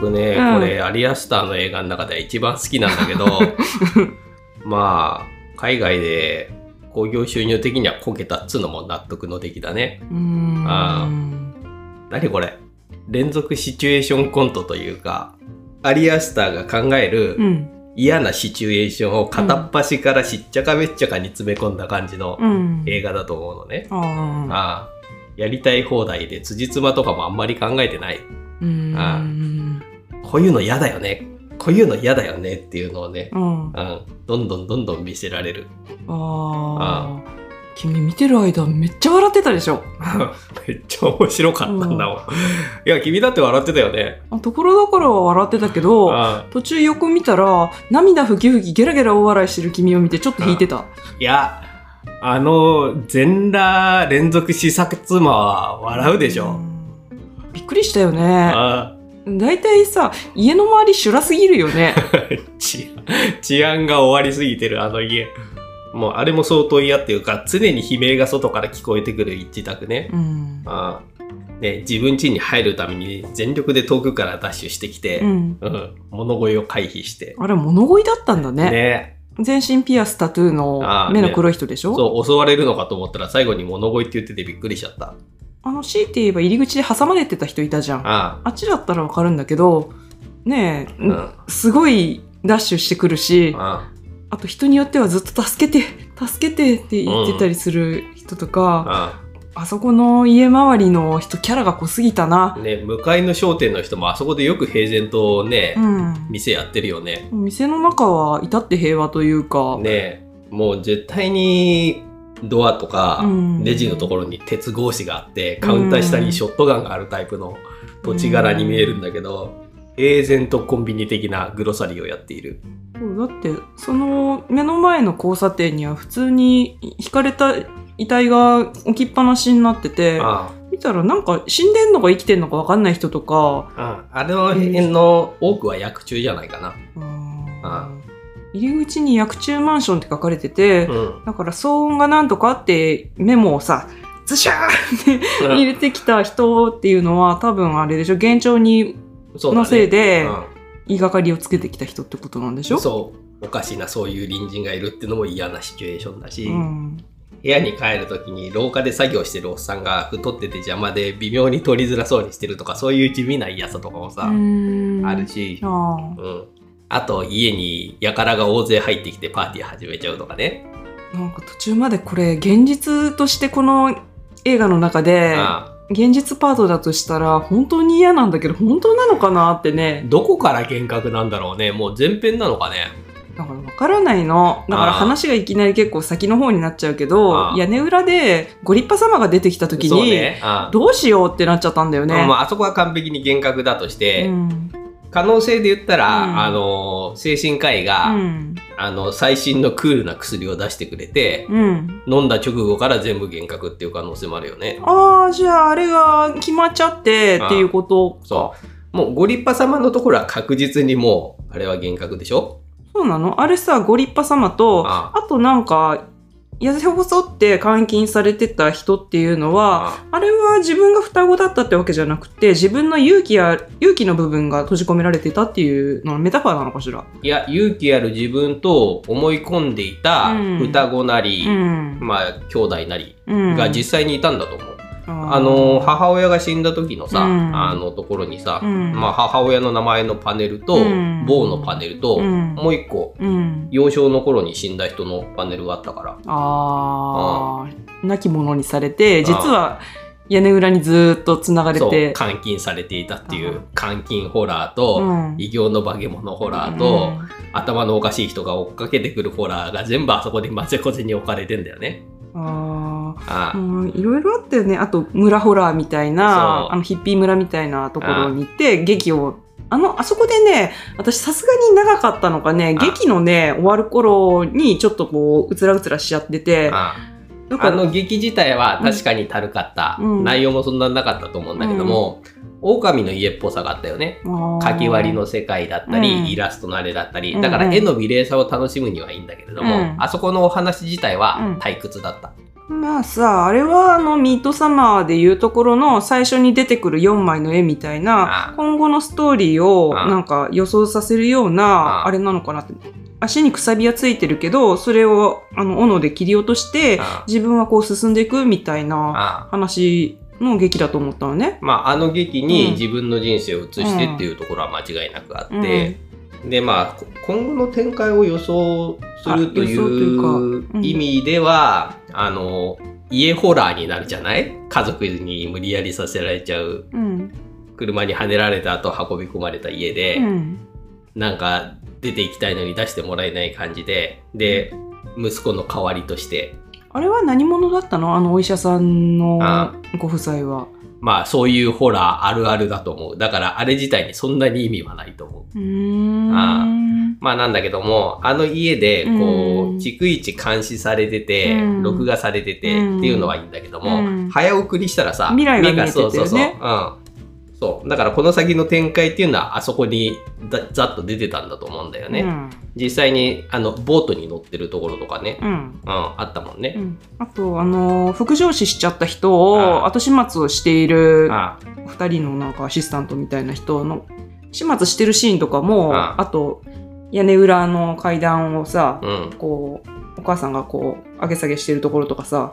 僕ね、うん。これアリアスターの映画の中で一番好きなんだけど まあ海外で興行収入的にはこけたっつうのも納得の出来だね。うーん。あ何これ？連続シチュエーションコントというかアリアスターが考えるうん。嫌なシチュエーションを片っ端からしっちゃかめっちゃかに詰め込んだ感じのうん。映画だと思うのね、ああ。ああ。やりたい放題で辻褄とかもあんまり考えてない。うーん。あこういうの嫌だよね。こういうの嫌だよねっていうのをね、うん。うん、どんどんどんどん見せられる。ああ君見てる間めっちゃ笑ってたでしょ。めっちゃ面白かったんだもん、いや君だって笑ってたよね。あところどころは笑ってたけど途中横見たら涙ふきふきゲラゲラ大笑いしてる君を見てちょっと引いてた。いやあの全裸連続試作妻は笑うでしょ、うん。びっくりしたよね。あだいたいさ家の周り修羅すぎるよね。あ 治治安が終わりすぎてるあの家。もうあれも相当嫌っていうか常に悲鳴が外から聞こえてくる一宅ね、うん。ああね、自分家に入るために全力で遠くからダッシュしてきて、うん。うん。物乞いを回避して。あれ物乞いだったんだね。ね。全身ピアスタトゥーの目の黒い人でしょ、そう、襲われるのかと思ったら最後に物乞いって言っててびっくりしちゃった。あの強いて言えば入り口で挟まれてた人いたじゃん。ああ。っちだったらわかるんだけどねえ、あ、うん。すごいダッシュしてくるしああ。と人によってはずっと助けて 助けてって言ってたりする人とか、あ、あ。そこの家周りの人キャラが濃すぎたな。あ。ね、向かいの商店の人もあそこでよく平然とね、うん。店やってるよね。店の中は至って平和というか、ねもう絶対にドアとかうん。レジのところに鉄格子があって、カウンター下にショットガンがあるタイプの土地柄に見えるんだけど、平然とコンビニ的なグロサリーをやっている。そうだってその目の前の交差点には普通に引かれた遺体が置きっぱなしになっててあ見たらなんか死んでんのか生きてんのか分かんない人とか。あ、あ。の辺の多くは薬中じゃないかな。あ入り口に薬中マンションって書かれてて、うん。だから騒音がなんとかってメモをさズシャーって入れてきた人っていうのは多分あれでしょ？現状にのせいでうん。言いがかりをつけてきた人ってことなんでしょ？そう。おかしなそういう隣人がいるってのも嫌なシチュエーションだし、うん。部屋に帰るときに廊下で作業してるおっさんが太ってて邪魔で微妙に取りづらそうにしてるとかそういう地味な嫌さとかもさ、うん。あるし、あ。うん。あと家に輩が大勢入ってきてパーティー始めちゃうとかね。あなんか途中までこれ現実としてこの映画の中であ現実パートだとしたら本当に嫌なんだけど本当なのかなってねどこから幻覚なんだろうね。もう前編なのかね。だから分からないのだから話がいきなり結構先の方になっちゃうけど屋根裏でご立派様が出てきた時に、どうしようってなっちゃったんだよね。まあ、あそこは完璧に幻覚だとして、うん可能性で言ったら、うん。あの、精神科医が、うん。あの、最新のクールな薬を出してくれて、うん、飲んだ直後から全部幻覚っていう可能性もあるよね。ああじゃああれが決まっちゃってっていうことそう。もうご立派様のところは確実にもう、あれは幻覚でしょ？そうなの？あれさご立派様とああとなんか痩せ細って監禁されてた人っていうのはああれは自分が双子だったってわけじゃなくて自分の勇気や勇気の部分が閉じ込められてたっていうのメタファーなのかしら？いや、勇気ある自分と思い込んでいたうん双子なり、うんまあ、兄弟なりうん、が実際にいたんだと思う。ああの、母親が死んだ時のさ、うん。あのところにさ、うん。まあ、母親の名前のパネルと、うん。棒のパネルと、うん。もう一個、うん、幼少の頃に死んだ人のパネルがあったから。ああ亡き者にされて実は屋根裏にずーっとつながれて。監禁されていたっていあう、監禁ホラーと、うん。異形の化け物ホラーと、頭のおかしい人が追っかけてくるホラーが全部あそこで混ぜこぜに置かれてんだよね。うん、あああ、うん、いろいろあったよね。あと村ホラーみたいなあのヒッピー村みたいなところに行って劇をあのあそこでね私さすがに長かったのかねあ劇のね終わる頃にちょっとこううつらうつらしちゃっててあの劇自体は確かにたるかった、うん。内容もそんななかったと思うんだけども、狼の家っぽさがあったよね。かき割りの世界だったり、うん。イラストのあれだったり、うんだから絵の美麗さを楽しむにはいいんだけれども、うん。あそこのお話自体はうん退屈だった。まあさ、あれはあのミートサマーでいうところの最初に出てくる4枚の絵みたいあな、今後のストーリーをあなんか予想させるようあな、あれなのかなって。足にくさびはついてるけど、それをあの斧で切り落として、あ自分はこう進んでいくみたいなあ。話の劇だと思ったのね。まあ、あの劇うんに自分の人生を移してっていうところは間違いなくあって、でまあこ今後の展開を予想するという意味では、あの家ホラーになるじゃない？家族に無理やりさせられちゃううん。車にはねられた後運び込まれた家で、うん。なんか出ていきたいのに出してもらえない感じでで息子の代わりとしてあれは何者だったの？あのお医者さんのあ。ご夫妻は。まあそういうホラーあるあるだと思う。だからあれ自体にそんなに意味はないと思う。う。あまあなんだけども、あの家で、こう逐一監視されてて、うん。録画されてて、うんっていうのはいいんだけども、うん。早送りしたらさ、未来が見えててそうそうそう。ねうん。そう。だからこの先の展開っていうのは、あそこにざざっと出てたんだと思うんだよね。うん。実際に、あの、ボートに乗ってるところとかね、うん。うん、あったもんね。うんあと、あの、副上司しちゃった人あを後始末をしているあ二人のなんかアシスタントみたいな人の始末してるシーンとかも、ああと、屋根裏の階段をさ、うん、こう、お母さんがこう、上げ下げしてるところとかさ、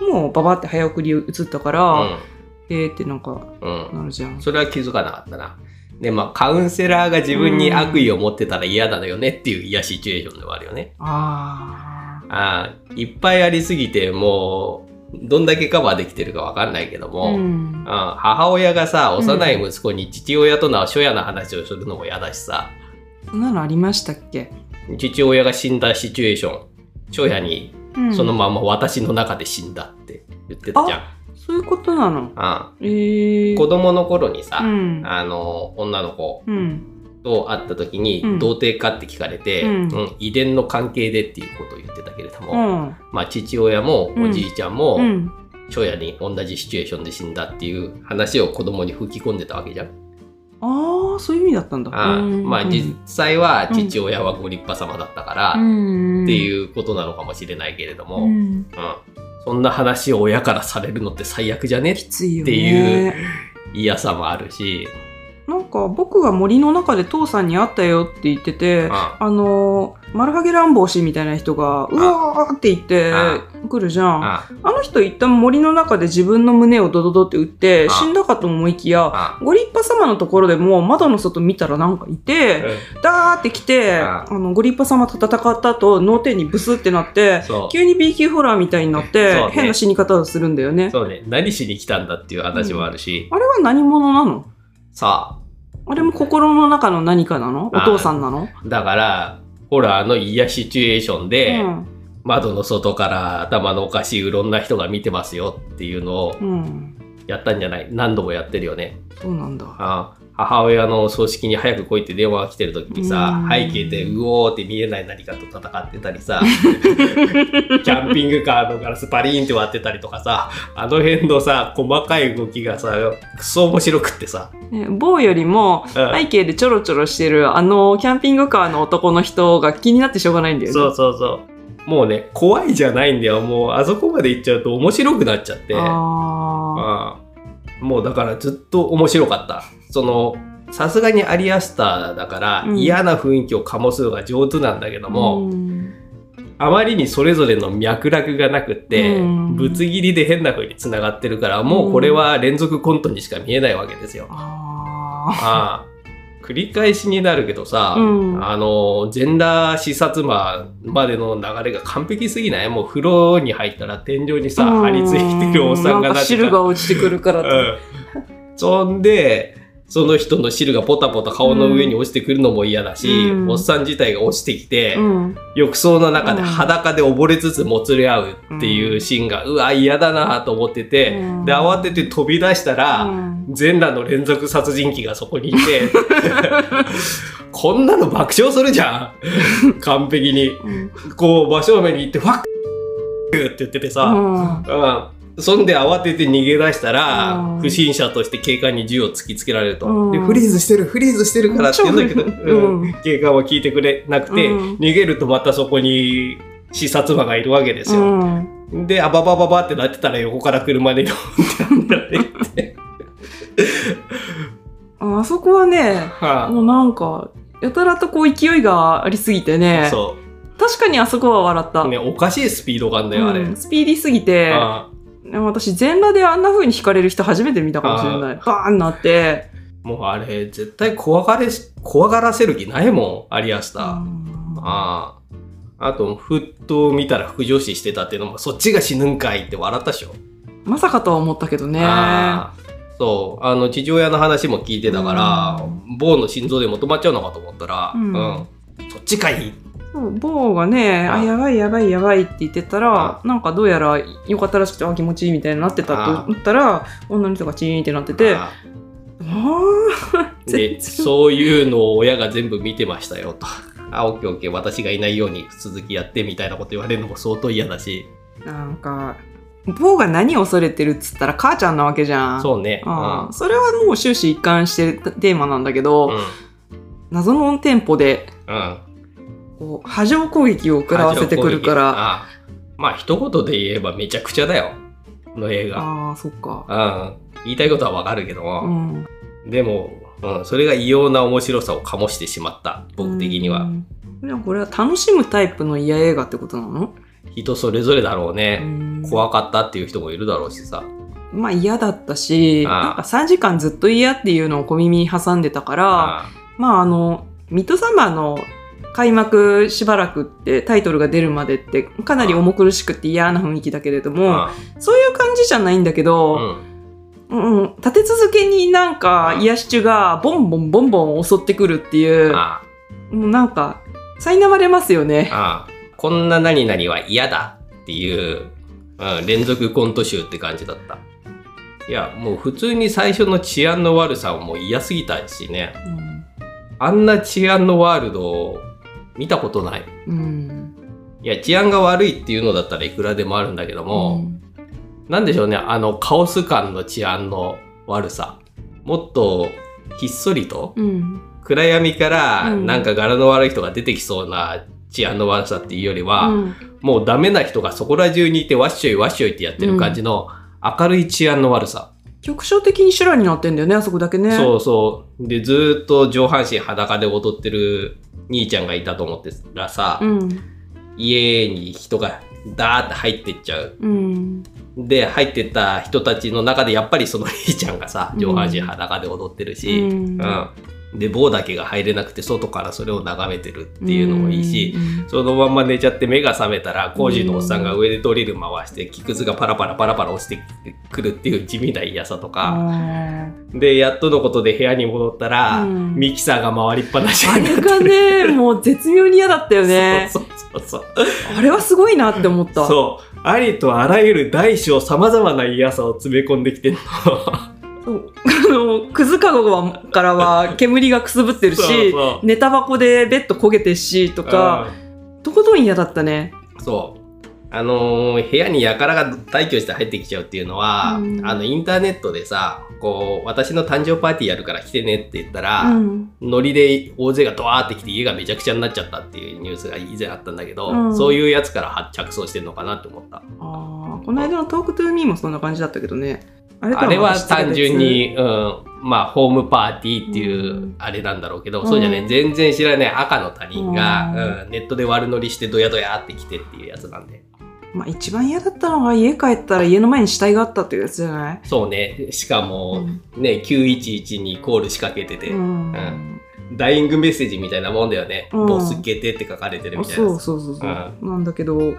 うん、もうババって早送り映ったから、えーってなんか、うん、うん。なるじゃん。それは気づかなかったな。で、まあ、カウンセラーが自分に悪意を持ってたら嫌だよねっていう嫌シチュエーションではあるよね。ああーいっぱいありすぎて、もう、どんだけカバーできてるかわかんないけどあ。も、うん。母親がさ、幼い息子に父親との初夜の話をするのも嫌だしさ、そんなのありましたっけ？父親が死んだシチュエーション、初夜にうん。そのまま私の中で死んだって言ってたじゃん。そういうことなの？あえー。ー子供の頃にさ、うん。あの、女の子うん。と会った時に、うん童貞かって聞かれて、うんうん遺伝の関係でっていうことを言ってたけれども、うん。まあ父親もうんおじいちゃんも、うん。初夜に同じシチュエーションで死んだっていう話を子供に吹き込んでたわけじゃん。ああ、そういう意味だったんだ。あまあ実際は父親はご立派様だったから、うん。ってういうことなのかもしれないけれども、ん。うんそんな話を親からされるのって最悪じゃね？っていう嫌さもあるし、なんか僕が森の中で父さんに会ったよって言ってて、ああ。のー、丸ハゲ乱暴氏みたいな人が、うわーって言ってあ来るじゃん。ああ。の人一旦森の中で自分の胸をドドドって打ってあ死んだかと思いきや、あご立派様のところでも窓の外見たらなんかいて、ダーって来て、ああ。の、ご立派様と戦った後、脳天にブスってなって、急に B 級ホラーみたいになって、変な死に方をするんだよね。そうね。何しに来たんだっていう話もあるし、あれは何者なの？さあれも心の中の何かなの？おあ父さんなの？あだからホラーの嫌シチュエーションで、うん。窓の外から頭のおかしいいろんな人が見てますよっていうのをうん。やったんじゃない？何度もやってるよね。そうなんだ。あ母親の葬式に早く来いって電話が来てる時にさうん。背景でうおーって見えない何かと戦ってたりさ キャンピングカーのガラスパリーンって割ってたりとかさあの辺のさ細かい動きがさクソ面白くってさ、ね、某よりも、うん。背景でちょろちょろしてる、あの、キャンピングカーの男の人が気になってしょうがないんだよね。そうそうそう。もうね怖いじゃないんだよ。もうあそこまで行っちゃうと面白くなっちゃって。あああもうだからずっと面白かったそのさすがにアリアスターだからうん嫌な雰囲気を醸すのが上手なんだけどあ。も、うんあまりにそれぞれの脈絡がなくって、うんぶつ切りで変な風に繋がってるから、もうこれは連続コントにしか見えないわけですよ。あああ繰り返しになるけどさ、うんあの、全裸視察魔までの流れが完璧すぎない？もう風呂に入ったら天井にさ、ー。張り付いてるおっさんがなんか汁が落ちてくるからって。うん。そんで、その人の汁がポタポタ顔の上に落ちてくるのも嫌だし、うん。おっさん自体が落ちてきて、うん。浴槽の中でうん。裸で溺れつつもつれ合うっていうシーンが、うわ、嫌だなと思ってて、うん。で、慌てて飛び出したら、うん。全裸の連続殺人鬼がそこにいて、こんなの爆笑するじゃん。完璧に。うん。こう、真正面に行って、ファックって言っててさ、うん。うん。そんで慌てて逃げ出したら、うん不審者として警官に銃を突きつけられると。うんで、フリーズしてる、フリーズしてるからって言うんだけど、うんうん警官は聞いてくれなくて、うん逃げるとまたそこに視察魔がいるわけですうよ。ん。で、あばばばばってなってたら横から車でドンってやられて。あ あそこはね、はもうなんか、やたらとこう勢いがありすぎてあね。そ確かにあそこは笑った。う。ね、おかしいスピード感だよ、あれ。うんスピーディーすぎて、あでも私全裸であんな風に惹かれる人初めて見たかもしれない。バーンなって。もうあれ、絶対怖がれし、怖がらせる気ないもん、アリアスター。うんああ。あと、ふっと見たら副上司してたっていうのも、そっちが死ぬんかいって笑ったでしょ。まさかとは思ったけどね。そう。あの、父親の話も聞いてたから、うボーの心臓でも止まっちゃうのかと思ったら、うんそっちかいそうボーがね、ああ、やばいやばいやばいって言ってたら、なんかどうやら良かったらしくて、あ、気持ちいいみたいになってたと思ったら、女の人がチーンってなってて、ああそういうのを親が全部見てましたよと。あ、オッケーオッケー、私がいないように続きやってみたいなこと言われるのも相当嫌だし。なんか、ボーが何を恐れてるっつったら母ちゃんなわけじゃん。そうね。ああそれはもう終始一貫してるテーマなんだけど、うん。謎のテンポでうん。こう波状攻撃を食らわせてくるからまあ、一言で言えばめちゃくちゃだよ。この映画。ああそっかうん。言いたいことはわかるけどうも、んでも、うん、それが異様な面白さを醸してしまった。僕的には。うんでもこれは楽しむタイプの嫌映画ってことなの、人それぞれだろうね。うん怖かったっていう人もいるだろうしさ。まあ嫌だったしなんか3時間ずっと嫌っていうのを小耳に挟んでたからあまああのミッドサマーの開幕しばらくってタイトルが出るまでってかなり重苦しくて嫌な雰囲気だけれどもあそういう感じじゃないんだけうど、ん。うんうん、立て続けになんか癒し中がボンボンボンボン襲ってくるっていう、あもうなんか、苛まれますよね。あこんな何々は嫌だっていう、うん、連続コント集って感じだった。いや、もう普通に最初の治安の悪さはもう嫌すぎたしね。あんな治安のワールドを見たことない。うん。いや、治安が悪いっていうのだったらいくらでもあるんだけども、なんでしょうね、あのカオス感の治安の悪さ。もっとひっそりとうん。うん。暗闇からうんなんか柄の悪い人が出てきそうな治安の悪さっていうよりは、うんもうダメな人がそこら中にいてわっしょいわっしょいってやってる感じの明るい治安の悪さ。局所的に修羅になってんだよね、あそこだけね。そうそう。で、ずーっと上半身裸で踊ってる兄ちゃんがいたと思ってたらさ、うん。家に人がダーって入ってっちゃう。うん。で、入ってった人たちの中でやっぱりその兄ちゃんがさ、上半身裸で踊ってるし、うんうんで、棒だけが入れなくて外からそれを眺めてるっていうのもいいし、うんそのまんま寝ちゃって目が覚めたら工事のおっさんが上でドリル回して木くずがパラパラパラパラ落ちてくるっていう地味な嫌さとか、あでやっとのことで部屋に戻ったら、うん。ミキサーが回りっぱなしーあれがね、もう絶妙に嫌だったよね。そうそうそうそう。あれはすごいなって思った。そう。ありとあらゆる大小さまざまな嫌さを詰め込んできてんのそうあの、くずかごはからは煙がくすぶってるし、寝タバコでベッド焦げてるし、とか、とことん嫌だったね。そう。あのー部屋に輩が大挙して入ってきちゃうっていうのは、うんあの、インターネットでさ、こう、私の誕生パーティーやるから来てねって言ったら、うん。ノリで大勢がドワーって来て家がめちゃくちゃになっちゃったっていうニュースが以前あったんだけど、うんそういうやつから発着想してんのかなって思った。ああ、この間のトークトゥーミーもそんな感じだったけどね。あれとあれは単純、に、うん、まあ、ホームパーティーっていううん。あれなんだろうけど、そうじゃね、全然知らない赤の他人が、うん、ネットで悪乗りしてドヤドヤって来てっていうやつなんで。まあ一番嫌だったのは家帰ったら家の前に死体があったっていうやつじゃない？そうね、しかも、うん。ね、911にコール仕掛けてて、うん。ダイイングメッセージみたいなもんだよね。うん。ボスけてって書かれてるみたいなそう。そうそうそう、うなんだけど、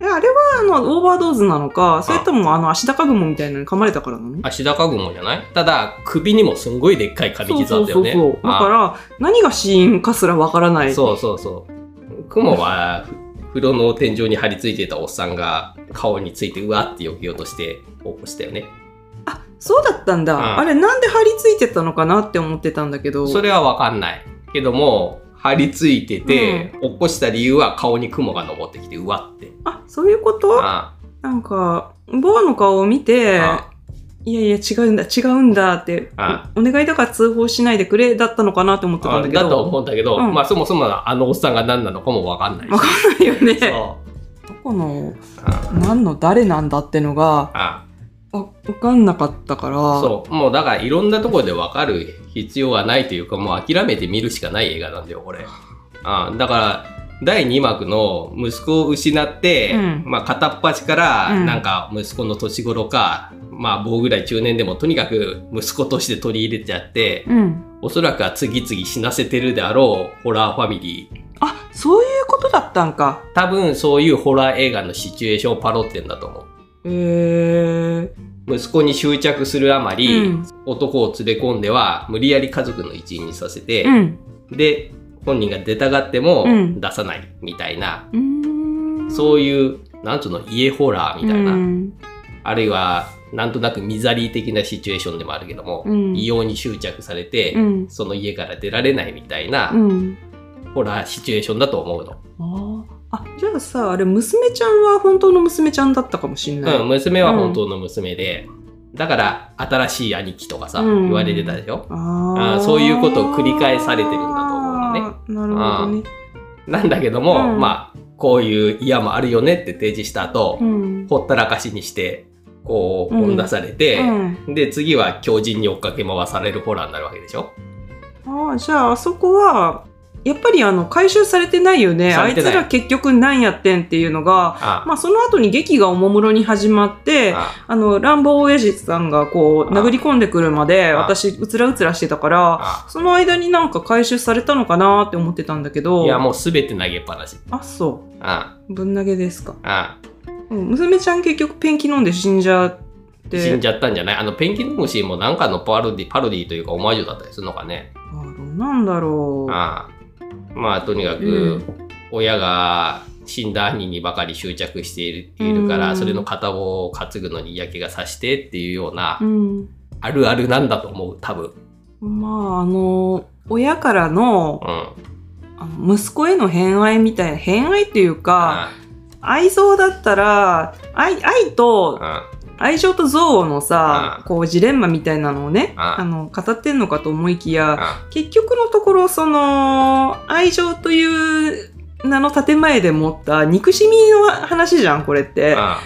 え、あれはあの、オーバードーズなのか、それともあの、足高雲みたいなのに噛まれたからなの？足高雲じゃない？ただ、首にもすんごいでっかい紙傷あったよね。そうそうそう。だから、何が死因かすらわからない。そうそうそう。雲は、ふ風呂の天井に張り付いてたおっさんが顔についてうわって避けようとして起こしたよね。あ、そうだったんだ。うんあれ、なんで張り付いてたのかなって思ってたんだけど。それはわかんない。けども、張り付いてて、起こした理由は顔に雲が登ってきてうわって。あ、そういうこと？あなんか、ボアの顔を見て、あいやいや、違うんだ、違うんだってあ、お願いだから通報しないでくれ、だったのかなって思ってたんだけど。だと思うんだけど、うん。まあそもそもあのおっさんが何なのかもわかんないし。わかんないよね。そどこの、あ何の誰なんだってのが、わかんなかったから。そう。もうだからいろんなところでわかる必要はないというか、もう諦めて見るしかない映画なんだよ、これ。あだから、第2幕の息子を失って、うんまあ片っ端から、うんなんか息子の年頃か、まあ棒ぐらい中年でもとにかく息子として取り入れちゃって、うん。おそらくは次々死なせてるであろうホラーファミリー。あ、そういうことだったんか。多分そういうホラー映画のシチュエーションをパロってんだと思う。へえ息子に執着するあまり、うん男を連れ込んでは無理やり家族の一員にさせて、うん。で本人が出たがってもうん出さないみたいな、うーん。そういうなんつうの家ホラーみたいな、うんあるいはなんとなくミザリー的なシチュエーションでもあるけども、うん異様に執着されて、うん。その家から出られないみたいな、うん。ホラーシチュエーションだと思うの。あじゃあさ、あれ、娘ちゃんは本当の娘ちゃんだったかもしんない。うん、娘は本当の娘で、だから新しい兄貴とかさ、うん。言われてたでしょ？ああーそういうことを繰り返されてるんだと思うのね。なるほどね。なんだけども、うん。まあこういう嫌もあるよねって提示した後、うん。ほったらかしにしてこううん。追ん出されて、うん。で次は強靭に追っかけ回されるホラーになるわけでしょ？ああ、じゃあ、あそこは、やっぱりあの、回収されてないよね。あいつら結局何やってんっていうのが、あ。まあその後に劇がおもむろに始まって、あ。あの、乱暴親父さんがこう、あ殴り込んでくるまで、あ。私、うつらうつらしてたから、あ。その間になんか回収されたのかなって思ってたんだけど、いやもう全て投げっぱなし。あ、そあ。う。ぶん投げですか。あ。うん娘ちゃん結局ペンキ飲んで死んじゃって。死んじゃったんじゃない？あのペンキの虫もなんかのパロディパロディというかオマージュだったりするのかね。あどうなんだろう。ああまあとにかく、うん。親が死んだ兄にばかり執着しているから、うん。それの片棒を担ぐのに嫌気がさしてっていうような、うん。あるあるなんだと思う多分、まあ、あの、親からのうん、あの息子への偏愛みたいな、偏愛っていうか、あ愛憎だったら、愛、愛と、あ愛情と憎悪のさ、うんこうジレンマみたいなのをね、うんあの、語ってんのかと思いきや、あ結局のところ、その、愛情という名の建前で持った憎しみの話じゃん、これって。あ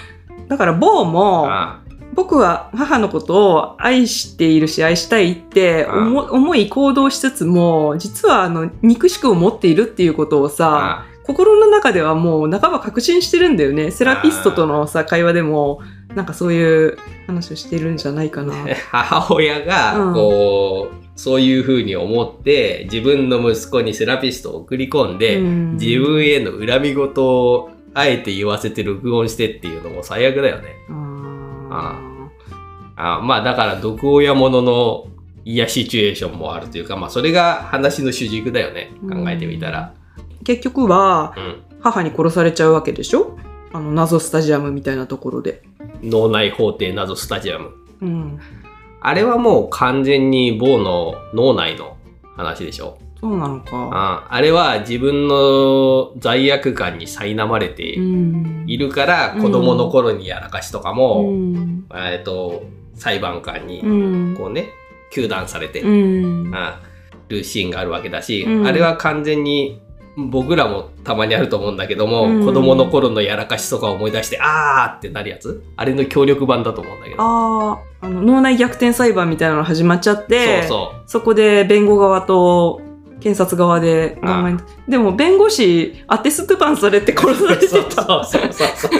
だから、坊も、あ僕は母のことを愛しているし愛したいって思思い行動しつつも実はあの憎しく思っているっていうことをさあ。心の中ではもう半ば確信してるんだよね。セラピストとのさ会話でもなんかそういう話をしてるんじゃないかな。母親うがんこう、そういうふうに思って自分の息子にセラピストを送り込んで、うん自分への恨み事をあえて言わせて録音してっていうのも最悪だよね。ああまあだから毒親ものの嫌シチュエーションもあるというか、まあそれが話の主軸だよね。考えてみたら。ー結局はうん。母に殺されちゃうわけでしょ？あの謎スタジアムみたいなところで。脳内法廷謎スタジアム。うん、あれはもう完全に某の脳内の話でしょ？そうなのか。ああれは自分の罪悪感に苛まれてうん。いるから、うん。子供の頃にやらかしとかも、うん。えっと、裁判官にうん。こうね、糾弾されて、るシーンがあるわけだし、うん。あれは完全に僕らもたまにあると思うんだけども、うん子供の頃のやらかしとか思い出して、あーってなるやつ？あれの協力版だと思うんだけど。ああ、あの脳内逆転裁判みたいなの始まっちゃって、そうそこで弁護側と検察側ででも弁護士アテストゥパンされて殺されて。た。そうそうそうそう。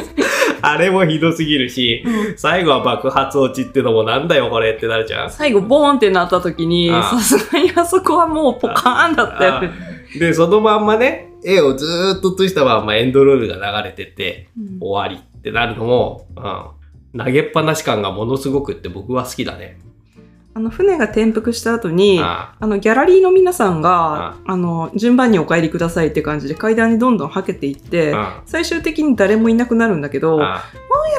あれもひどすぎるし、最後は爆発落ちってのもなんだよこれってなるじゃん。最後ボーンってなった時に、さすがにあそこはもうポカーンだったよね。で、そのまんまね、絵をずーっと閉じたまんまエンドロールが流れてって、うん。終わりってなるのも、うん、投げっぱなし感がものすごくって僕は好きだね。あの船が転覆した後に、ああのギャラリーの皆さんが、あの順番にお帰りくださいって感じで階段にどんどんはけていって、あ最終的に誰もいなくなるんだけど、どうやあ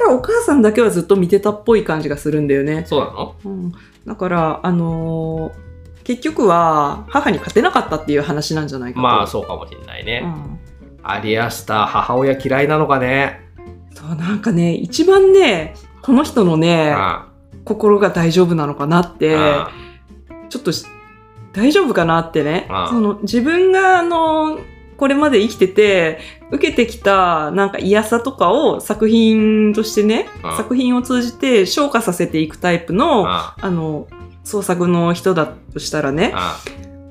らお母さんだけはずっと見てたっぽい感じがするんだよね。そうなの？うん、だから、あのー結局は母に勝てなかったっていう話なんじゃないかと。まあそうかもしれないね。うんアリアスター母親嫌いなのかね。そう、なんかね、一番ね、この人のね、あ心が大丈夫なのかなって、あちょっとし大丈夫かなってねその自分があのこれまで生きてて、受けてきたなんか嫌さとかを作品としてね、うん作品を通じて消化させていくタイプの、ああの、創作の人だとしたらね、あ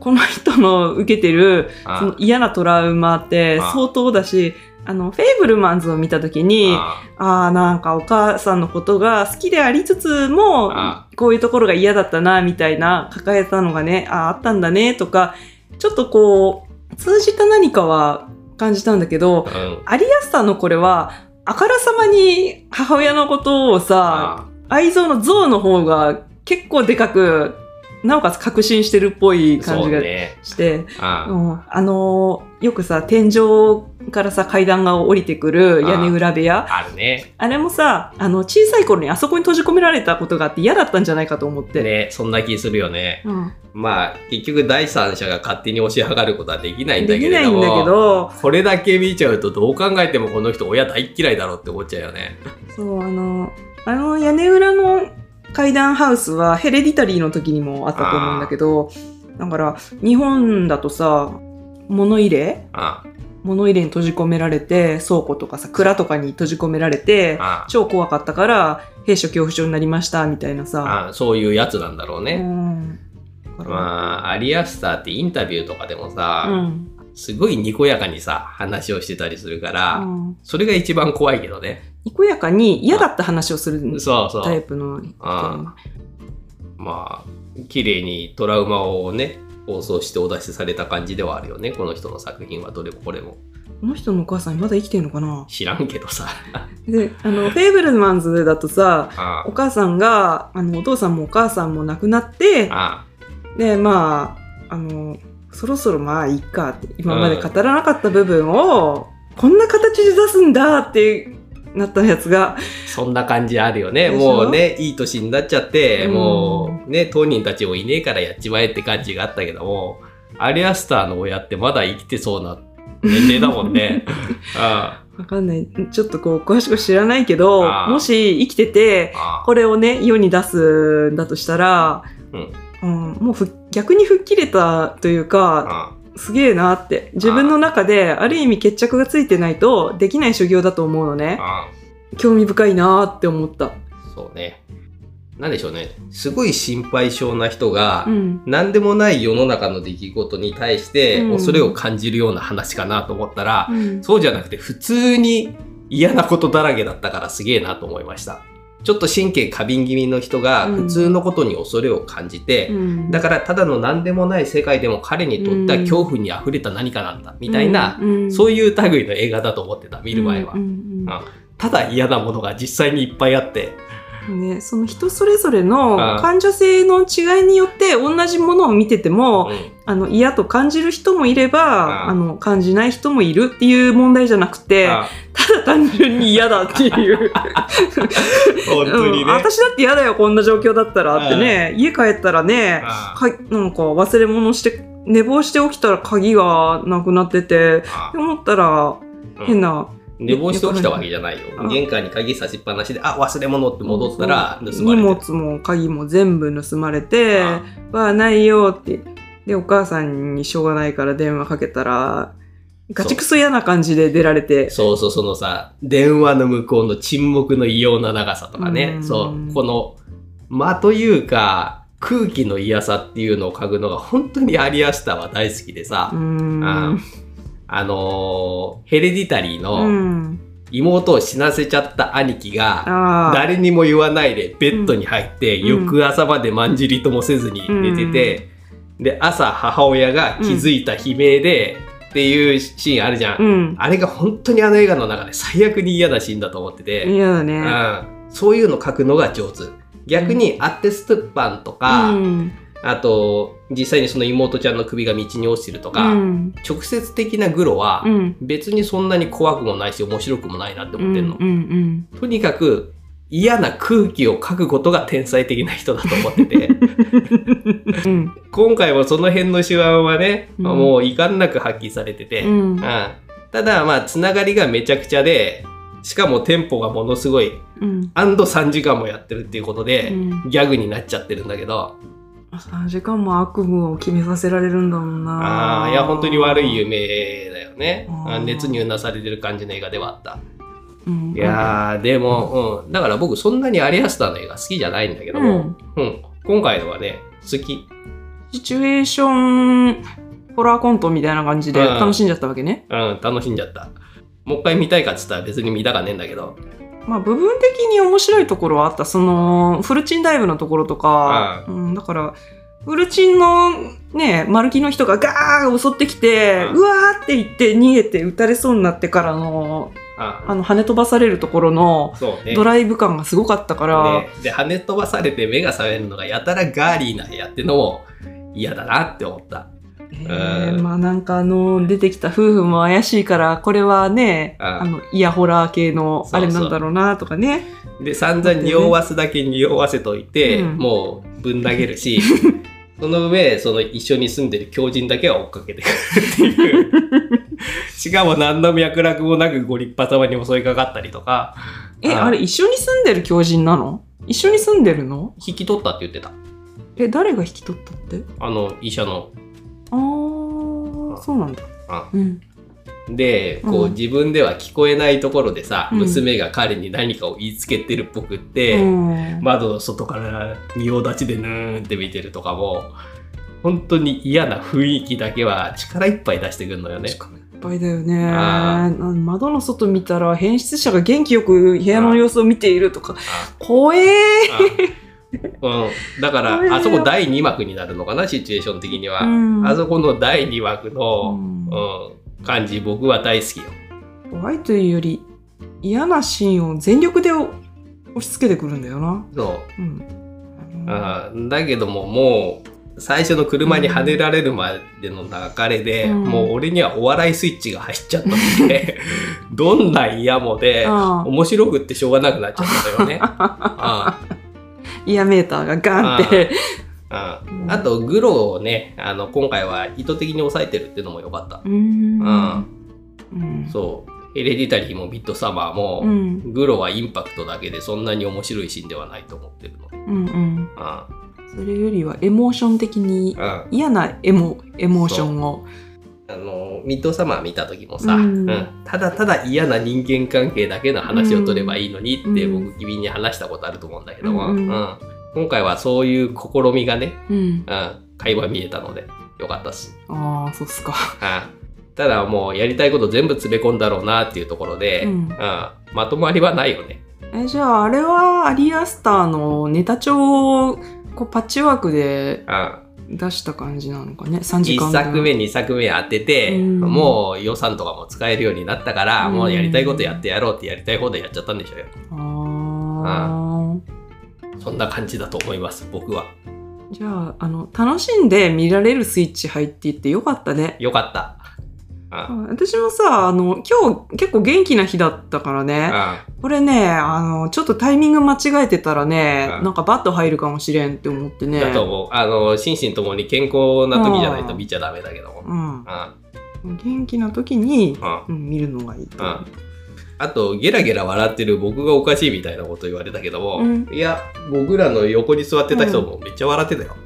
この人の受けてるあその嫌なトラウマってあ相当だし、あの、フェイブルマンズを見たときに、ああ。あ、なんかお母さんのことが好きでありつつもあ、こういうところが嫌だったな、みたいな、抱えたのがね、ああ、あったんだね、とか、ちょっとこう、通じた何かは感じたんだけど、うん。アリアスターのこれは、あからさまに母親のことをさ、あ愛憎の像の方が結構でかく、なおかつ確信してるっぽい感じがして、あうん。あのーよくさ、天井からさ、階段が降りてくる屋根裏部屋。あるね。あれもさ、あの、小さい頃にあそこに閉じ込められたことがあって嫌だったんじゃないかと思って。ねそんな気するよね。うん、まあ結局第三者が勝手に押し上がることはできないんだでけれどもきないんだけど、これだけ見ちゃうとどう考えてもこの人親大っ嫌いだろうって思っちゃうよね。そう、あの、あの屋根裏の階段ハウスはヘレディタリーの時にもあったと思うんだけど、だから、日本だとさ、物入れ？あ物入れに閉じ込められて、倉庫とかさ、蔵とかに閉じ込められて、あ超怖かったから、兵所恐怖症になりました、みたいなさ。そういうやつなんだろううね、ん。だからまあアリアスターってインタビューとかでもさ、うん。すごいにこやかにさ話をしてたりするから、うんそれが一番怖いけどねにこやかに嫌だった話をするタイプのまあ綺麗にトラウマをね放送してお出しされた感じではあるよね。この人の作品はどれもこれも。この人のお母さんまだ生きてんのかな？知らんけどさ。で、あの、フェイブルマンズだとさ、あお母さんが、あの、お父さんもお母さんも亡くなって、あで、まあ、あの、そろそろまあいいかって、今まで語らなかった部分を、こんな形で出すんだってなったやつが、そんな感じあるよね。もうねいい年になっちゃって、うん。もうね当人たちもいねえからやっちまえって感じがあったけどもアリアスターの親ってまだ生きてそうな年齢だもんね。あわかんない。ちょっとこう、詳しく知らないけど、もし生きてて、ああ。これをね、世に出すんだとしたら、うん。うんもうふ逆に吹っ切れたというか、あすげえなって。自分の中で、ある意味決着がついてないと、できない修行だと思うのね。あ興味深いなって思った。そうねなんでしょうねすごい心配性な人が、うん。何でもない世の中の出来事に対してうん恐れを感じるような話かなと思ったら、うんそうじゃなくて普通に嫌なことだらけだったからすげえなと思いました。ちょっと神経過敏気味の人がうん。普通のことに恐れを感じて、うん。だからただの何でもない世界でも彼にとっては恐怖に溢れた何かなんだ、みたいな、うん。そういう類の映画だと思ってた、見る前は。うんただ嫌なものが実際にいっぱいあって、うんね、その人それぞれあのあ感受性の違いによって同じものを見てても、うん。あの嫌と感じる人もいれば、ああ。の感じない人もいるっていう問題じゃなくて、あただ単純に嫌だっていう。本当にね。うん。私だって嫌だよ、こんな状況だったらってね、家帰ったらね、あかなんか忘れ物して、寝坊して起きたら鍵がなくなってて、あ。って思ったらうん。変な、寝坊して起きたわけじゃないよ。あ。玄関に鍵差しっぱなしで、あ、忘れ物って戻ったら盗まれて。荷る。物も鍵も全部盗まれて、あわあ、ないよって。で、お母さんにしょうがないから電話かけたら、ガチクソ嫌な感じで出られて、そうそう、そのさ、電話の向こうの沈黙の異様な長さとかね。う、ん。そう、この間というか、空気の嫌さっていうのを嗅ぐのが本当にアリアスターは大好きでさ。う、ーん。ああのーヘレディタリーうのん。妹を死なせちゃった兄貴が。誰にも言わないでベッドに入って、うん翌朝までまんじりともせずに寝てて、で、朝母親が気づいた悲鳴で、っていうシーンあるじゃん。うん。あれが本当にあの映画の中で最悪に嫌なシーンだと思ってて、嫌だね。うん、そういうの書くのが上手。逆にアッテストゥッパンとか、うん。あと、実際にその妹ちゃんの首が道に落ちてるとか、うん。直接的なグロはうん。別にそんなに怖くもないし面白くもないなって思ってんの。うんうんとにかく嫌な空気を書くことが天才的な人だと思ってて、うん。今回もその辺の手腕はね、うんもう遺憾なく発揮されてて、うん。うんただまあつながりがめちゃくちゃでしかもテンポがものすごいうん。アンド3時間もやってるっていうことで、うんギャグになっちゃってるんだけど3時間も悪夢を決めさせられるんだもんな。ああいや本当に悪い夢だよね。熱にうなされてる感じの映画ではあった。うん。いやーでも、うん、だから僕そんなにアリアスターの映画好きじゃないんだけども、うん。今回のはね好き。シチュエーションホラーコントみたいな感じでうん。楽しんじゃったわけね。うん楽しんじゃった。もう一回見たいかっつったら別に見たかねえんだけどまあ部分的に面白いところはあった。そのフルチンダイブのところとか、うん、だからフルチンのね、丸木の人がガー襲ってきて、うわーって言って逃げて撃たれそうになってからの、ああ。の跳ね飛ばされるところのドライブ感がすごかったから、ね。で跳ね飛ばされて目が覚めるのがやたらガーリーなやってのも嫌だなって思ったえーうん。まあなんかあの出てきた夫婦も怪しいからこれはねうんあのイヤホラー系のそうそう。あれなんだろうなとかね。で散々匂わすだけ匂わせといて、うん。もうぶん投げるし その上その一緒に住んでる狂人だけは追っかけてくるっていう。しかも何の脈絡もなくご立派様に襲いかかったりとか。あえあれ一緒に住んでる狂人なの？一緒に住んでるの？引き取ったって言ってた。え誰が引き取ったって？あの医者のあーそうなんだ。あ。うん。でこう、うん。自分では聞こえないところでさ、うん。娘が彼に何かを言いつけてるっぽくって、うん。窓の外から仁王立ちでぬーんって見てるとかも本当に嫌な雰囲気だけは力いっぱい出してくるのよね。力いっぱいだよね。窓の外見たら変質者が元気よく部屋の様子を見ているとか。あ怖えー。あうん、だからあそこ第2幕になるのかなシチュエーション的には、うん。あそこの第2幕うの、ん。うん感じ僕は大好きよ。怖いというより嫌なシーンを全力で押し付けてくるんだよな。そう。うん。あーだけどももう最初の車にはねられるまでの流れで、うん。もう俺にはお笑いスイッチが走っちゃったので どんな嫌もでああ面白くってしょうがなくなっちゃったよね。あ イヤメーターがガンって。あうんあとグロをねあの今回は意図的に抑えてるっていうのも良かった。うーん。そうヘレディタリーもミッドサマーも、うん。グロはインパクトだけでそんなに面白いシーンではないと思ってるの。うんうん。あそれよりはエモーション的にあ嫌なエモ、エモーションを。あのミッドサマー見た時もさ、うん。ただただ嫌な人間関係だけの話を取ればいいのにってうん。僕君に話したことあると思うんだけども、うんうん。うん。今回はそういう試みがね、うん。うん、会話見えたのでよかったっす。ああ、そうっすか。うん。ただもうやりたいこと全部詰め込んだろうなっていうところで、うん。うん。まとまりはないよね。え、じゃああれはアリアスターのネタ帳をこうパッチワークでうん出した感じなのかね？3時間1分作目2作目当てて、うんもう予算とかも使えるようになったから、うんもうやりたいことやってやろうってやりたい放題やっちゃったんでしょうよ。ああ。そんな感じだと思います僕は。じゃあ、あの、楽しんで見られるスイッチ入っていってよかったね。よかった。あ私もさ、あの、今日結構元気な日だったからね。あこれね、あの、ちょっとタイミング間違えてたらね、うんなんかバット入るかもしれんって思ってね。だと思う。あの、心身ともに健康な時じゃないと見ちゃダメだけども。うん。あ元気な時に、あうん、見るのがいいと。あと、ゲラゲラ笑ってる僕がおかしいみたいなこと言われたけども、うんいや、僕らの横に座ってた人もめっちゃ笑ってたよ。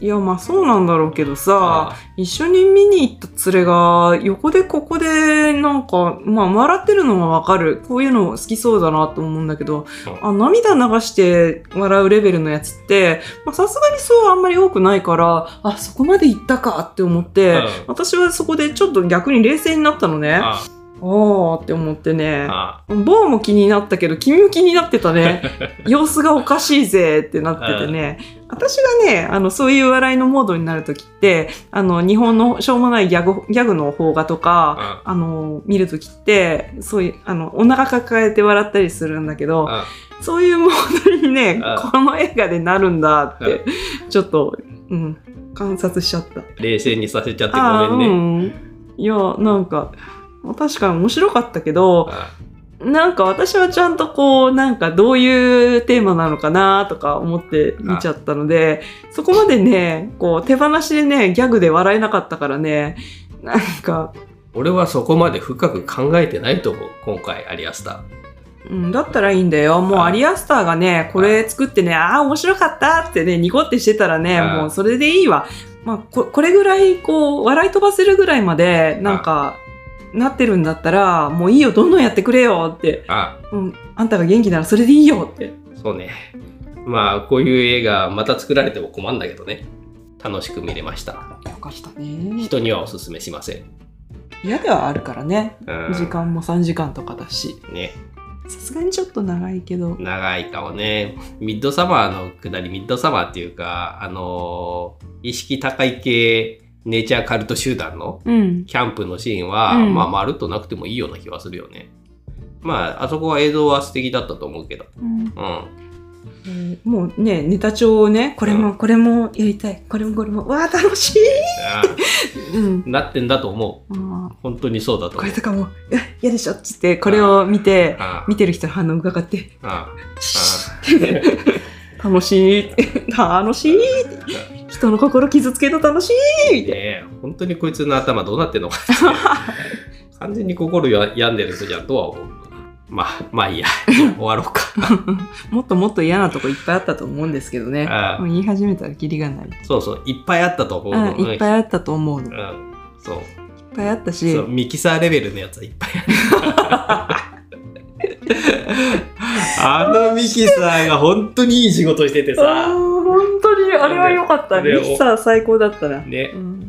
いや、まあそうなんだろうけどさ、あ一緒に見に行った連れが、横でここで、なんか、まあ笑ってるのはわかる。こういうの好きそうだなと思うんだけど、うんあ、涙流して笑うレベルのやつって、まあさすがにそうあんまり多くないから、あ、そこまで行ったかって思って、うん私はそこでちょっと逆に冷静になったのね。ああって思ってね。あボーも気になったけど、君も気になってたね。様子がおかしいぜってなっててね。私がね、あの、そういう笑いのモードになるときって、あの、日本のしょうもないギャグ、ギャグの邦画とか、あの、見るときって、そういう、あの、お腹抱えて笑ったりするんだけど、あそういうモードにねあ、この映画でなるんだって、ちょっと、うん、観察しちゃった。冷静にさせちゃってあごめんね。うん。いや、なんか、確かに面白かったけど、あなんか私はちゃんとこう、なんかどういうテーマなのかなとか思って見ちゃったので、そこまでね、こう手放しでね、ギャグで笑えなかったからね、なんか、俺はそこまで深く考えてないと思う、今回、アリアスター。うん、だったらいいんだよ。もうあアリアスターがね、これ作ってね、ああ、面白かったってね、ニコってしてたらね、あもうそれでいいわ。まあ、ここれぐらい、こう、笑い飛ばせるぐらいまで、なんか、なってるんだったらもういいよどんどんやってくれよって、あ、うん、あんたが元気ならそれでいいよってそうね。まあ、こういう映画、また作られても困るんだけどね。楽しく見れました。よかったね人にはおすすめしません。嫌ではあるからねうん時間も3時間とかだしね。さすがにちょっと長いけど長いかもね。ミッドサマーのくだり、ミッドサマーっていうか、あのー意識高い系ネイチャーカルト集団のうん。キャンプのシーンは、うん。まあ、まるっとなくてもいいような気はするよね。まあ、あそこは映像は素敵だったと思うけど。うん。うん。えーもうねネタ帳をねこれもこれもやりたい。これもこれも。わあ楽しい、あうん。あなってんだと思う。あ本当にそうだと思う。ーこれとかも「いや嫌でしょ」っつってこれを見て見てる人の反応を伺ってあ楽しい。楽しい人の心傷つけると楽しいみたいねえ本当にこいつの頭どうなってんのかって 完全に心や病んでる人じゃんとは思う。まあ、まあいいや。終わろうか。な もっともっと嫌なとこいっぱいあったと思うんですけどねもう言い始めたらキリがない、そうそう、いっぱいあったと思うの。うん、いっぱいあったと思うのいっうん、そう。ぱいあったしミキサーレベルのやつはいっぱいある。あのミキサーが本当にいい仕事しててさ。本当にあれは良かったでミキサー最高だったな、ねう。ん